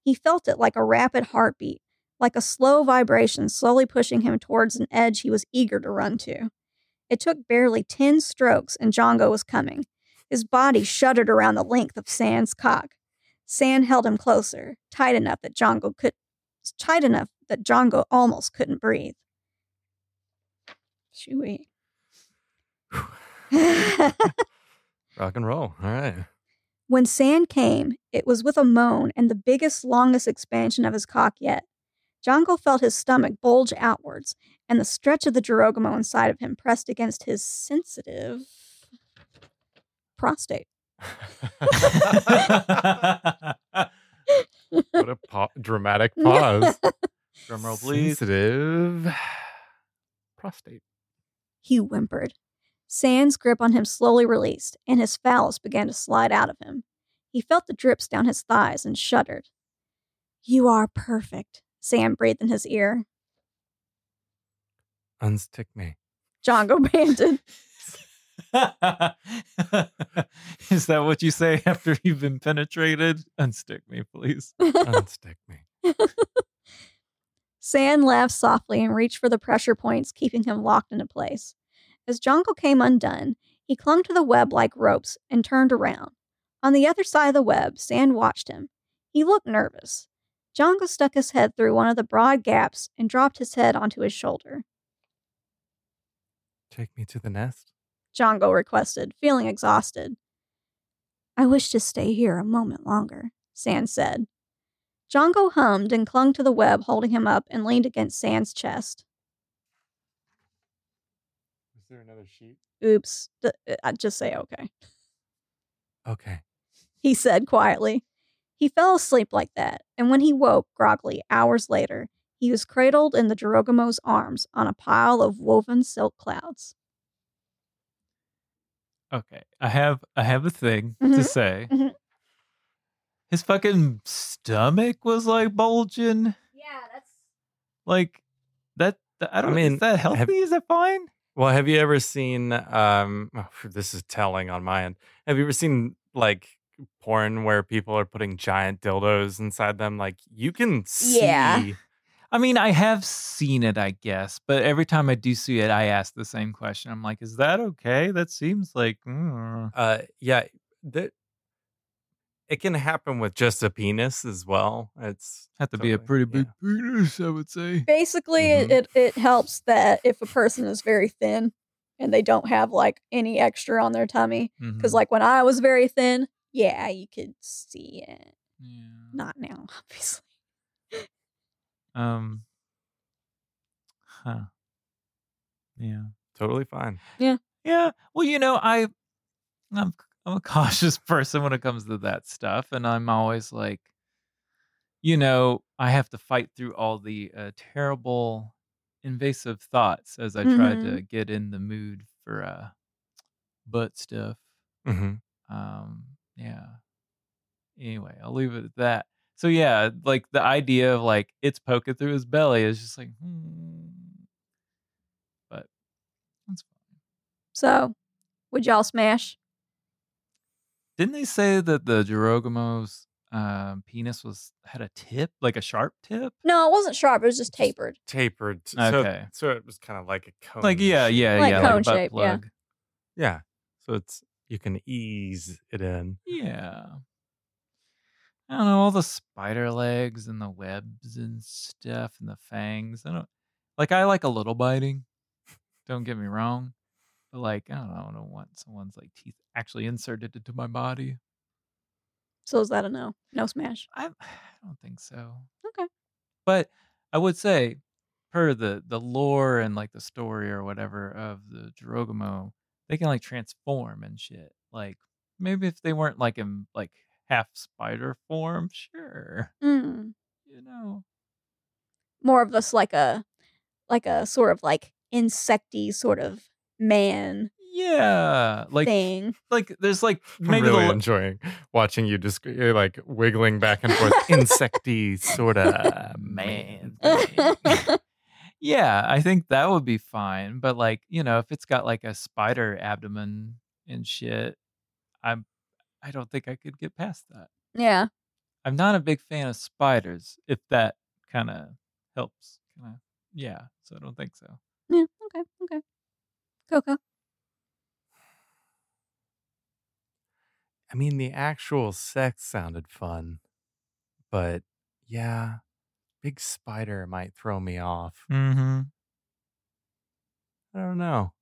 He felt it like a rapid heartbeat, like a slow vibration slowly pushing him towards an edge he was eager to run to. It took barely 10 strokes and Django was coming. His body shuddered around the length of Sand's cock. Sand held him closer, tight enough that Jongo could tight enough that Jongo almost couldn't breathe. Chewy. Rock and roll. All right. when Sand came, it was with a moan and the biggest, longest expansion of his cock yet. Jongo felt his stomach bulge outwards, and the stretch of the Jirogamo inside of him pressed against his sensitive prostate. what a pa- dramatic pause. Drum roll, please. Sensitive prostate. He whimpered. Sand's grip on him slowly released, and his phallus began to slide out of him. He felt the drips down his thighs and shuddered. You are perfect, Sam breathed in his ear. Unstick me. Django panted. Is that what you say after you've been penetrated? Unstick me, please. Unstick me. Sand laughed softly and reached for the pressure points, keeping him locked into place. As Django came undone, he clung to the web like ropes and turned around. On the other side of the web, Sand watched him. He looked nervous. Django stuck his head through one of the broad gaps and dropped his head onto his shoulder. Take me to the nest. Django requested, feeling exhausted. I wish to stay here a moment longer, Sand said. Django hummed and clung to the web, holding him up, and leaned against Sand's chest. Is there another sheet? Oops. D- uh, just say okay. Okay. He said quietly. He fell asleep like that, and when he woke groggily hours later, he was cradled in the Jirogamo's arms on a pile of woven silk clouds. Okay, I have I have a thing to Mhm, say. mhm. His fucking stomach was like bulging, Yeah, that's. like that. that- I don't. mean, is that have- healthy? is that fine? Well, have you ever seen um oh, this is telling on my end. Have you ever seen like porn where people are putting giant dildos inside them? Like you can see Yeah. I mean, I have seen it, I guess, but every time I do see it, I ask the same question. I'm like, is that okay? That seems like. mm. uh yeah, that it can happen with just a penis as well. It's Have to be a pretty big penis, I would say. Basically, Mhm. it, it helps that if a person is very thin and they don't have like any extra on their tummy, because Mhm. like when I was very thin, yeah, you could see it. Yeah. Not now, obviously. Um. Huh. Yeah. totally fine. Yeah. Yeah. Well, you know, I, I'm, I'm a cautious person when it comes to that stuff, and I'm always like, you know, I have to fight through all the uh, terrible, invasive thoughts as I try to get in the mood for uh, butt stuff. hmm Um. Yeah. anyway, I'll leave it at that. So yeah, like the idea of like it's poking through his belly is just like, hmm. but that's fine. So, would y'all smash? Didn't they say that the Jirogumo's um, penis was had a tip, like a sharp tip? No, it wasn't sharp. It was just tapered. Tapered. So, Okay. so it was kind of like a cone. Like yeah, shape. yeah, Like yeah, cone like a butt shape, yeah. Yeah. So it's you can ease it in. Yeah. I don't know, all the spider legs and the webs and stuff and the fangs. I don't like I like a little biting. Don't get me wrong. But like, I don't know, I don't want someone's like teeth actually inserted into my body. So is that a no? No smash. I, I don't think so. Okay. But I would say, per the the lore and like the story or whatever of the Jirogumo, they can like transform and shit. Like maybe if they weren't like in like half spider form, sure. Mm. You know. More of this like a, like a sort of like insecty sort of man Yeah. Like thing. like there's like I'm maybe really the, enjoying watching you just you're like wiggling back and forth, insecty sort of man. thing. yeah, I think that would be fine. But like, you know, if it's got like a spider abdomen and shit, I'm I don't think I could get past that. yeah. I'm not a big fan of spiders, if that kind of helps. Kinda, yeah, so I don't think so. Yeah. Okay. Okay. Coco. I mean, the actual sex sounded fun, but yeah, big spider might throw me off. Mm-hmm. I don't know.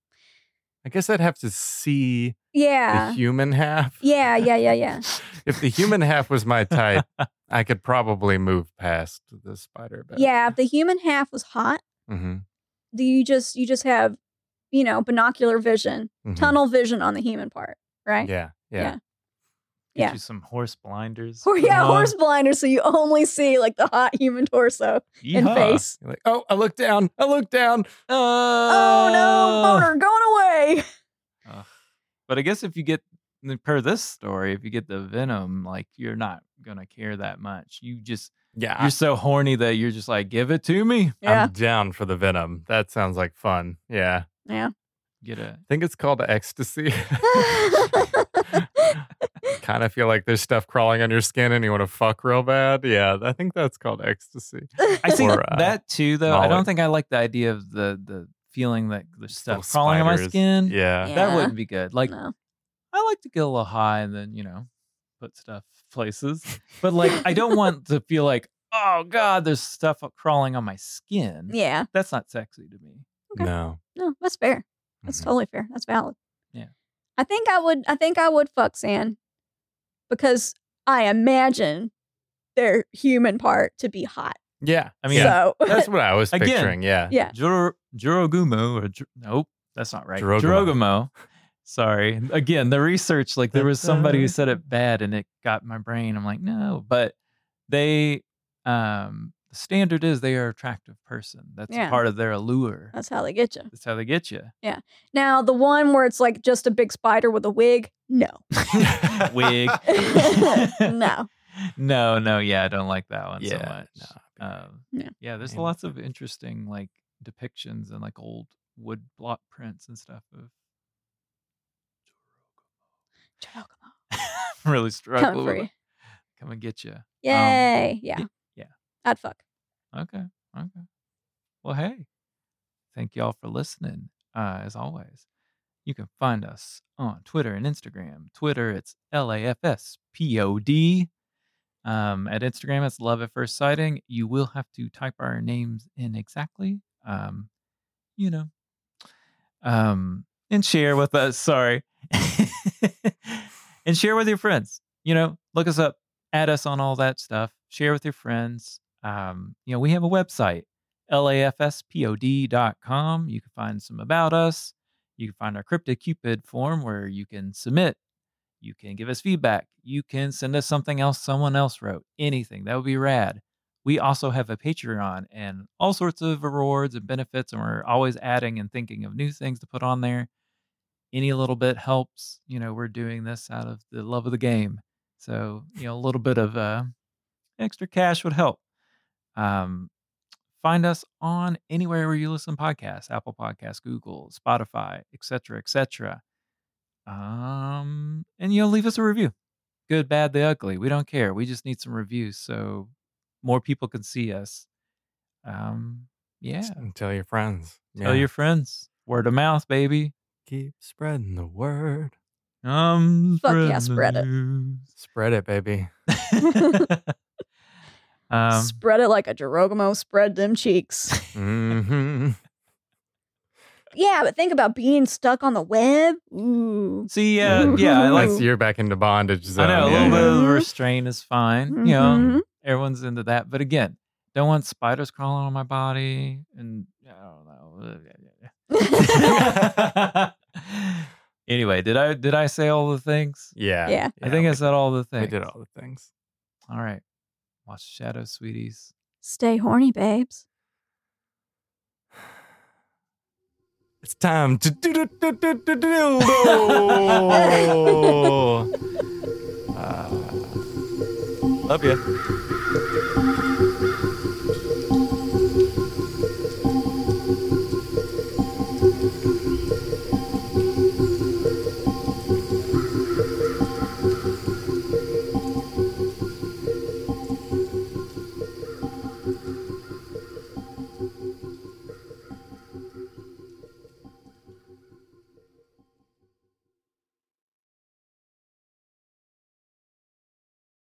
I guess I'd have to see Yeah. the human half. Yeah. Yeah. Yeah. Yeah. If the human half was my type, I could probably move past the spider bit. Yeah. If the human half was hot, Mm-hmm. do you just you just have, you know, binocular vision, Mhm. tunnel vision on the human part, right? Yeah. Yeah. Yeah. Get Yeah. you some horse blinders. Or yeah, on. horse blinders. so you only see like the hot human torso and face. You're like, oh, I look down. I look down. Uh, oh no, boner going away. Ugh. But I guess if you get per this story, if you get the venom, like you're not gonna care that much. You just Yeah. you're so horny that you're just like, give it to me. Yeah. I'm down for the venom. That sounds like fun. Yeah. Yeah. Get a I think it's called ecstasy. kind of feel like there's stuff crawling on your skin and you want to fuck real bad. Yeah, I think that's called ecstasy. I think Or, uh, that too though. I don't think I like the idea of the the feeling that there's Little stuff crawling on my skin. Yeah. Yeah. That wouldn't be good. Like no. I like to get a little high and then, you know, put stuff places. But like I don't want to feel like, oh God, there's stuff crawling on my skin. Yeah. That's not sexy to me. Okay. No. No, that's fair. That's Mhm. totally fair. That's valid. Yeah. I think I would I think I would fuck San because I imagine their human part to be hot. Yeah. I mean, so That's what I was Again, picturing. Yeah. yeah. Jiro- Jirogumo or Jir- nope, that's not right. Jirogumo. Jirogumo. Sorry. Again, the research like there was somebody who said it bad and it got my brain. I'm like, no, but they um the standard is they are an attractive person. That's Yeah. part of their allure. that's how they get you. That's how they get you. Yeah. Now the one where it's like just a big spider with a wig, no. Wig. no. No, no, yeah, I don't like that one so much. no, Um, Yeah. yeah, there's Man. lots of interesting like depictions and like old wood block prints and stuff of really struggle Coming with it. Come and get you. Yay. yeah. Um, yeah. I'd fuck. Okay. Okay. Well, hey, thank y'all for listening. Uh, as always, you can find us on Twitter and Instagram. Twitter, it's LAFSPOD. Um, at Instagram, it's Love at First Sighting. You will have to type our names in exactly. Um, you know, um, and share with us. Sorry, and share with your friends. You know, look us up, add us on all that stuff. Share with your friends. Um, you know, we have a website, lafspod.com. You can find some about us. You can find our Cryptid Cupid form where you can submit. You can give us feedback. You can send us something else someone else wrote. Anything. That would be rad. We also have a Patreon and all sorts of rewards and benefits, and we're always adding and thinking of new things to put on there. Any little bit helps. You know, we're doing this out of the love of the game. So you know, a little bit of uh, extra cash would help. Um, find us on anywhere where you listen to podcasts: Apple Podcasts, Google, Spotify, etc., etc. Um, and you know, leave us a review. Good, bad, the ugly. We don't care. We just need some reviews so more people can see us. Um, yeah. And tell your friends. Tell Yeah. your friends. Word of mouth, baby. keep spreading the word. Um, Fuck yeah, the spread it. news. Spread it, baby. um, spread it like a Geronimo spread them cheeks. hmm yeah, but think about being stuck on the web. Ooh. see, uh, yeah, I like. You're back into bondage I know a yeah, little bit yeah. of Mhm. restraint is fine. You know, Mhm. everyone's into that. But again, don't want spiders crawling on my body, and I don't know. anyway, did I did I say all the things? Yeah. Yeah. I think I said all the we things. did all the things. All right, watch Shadow, sweeties. Stay horny, babes. It's time to do do do do do dildo. Uh, love you.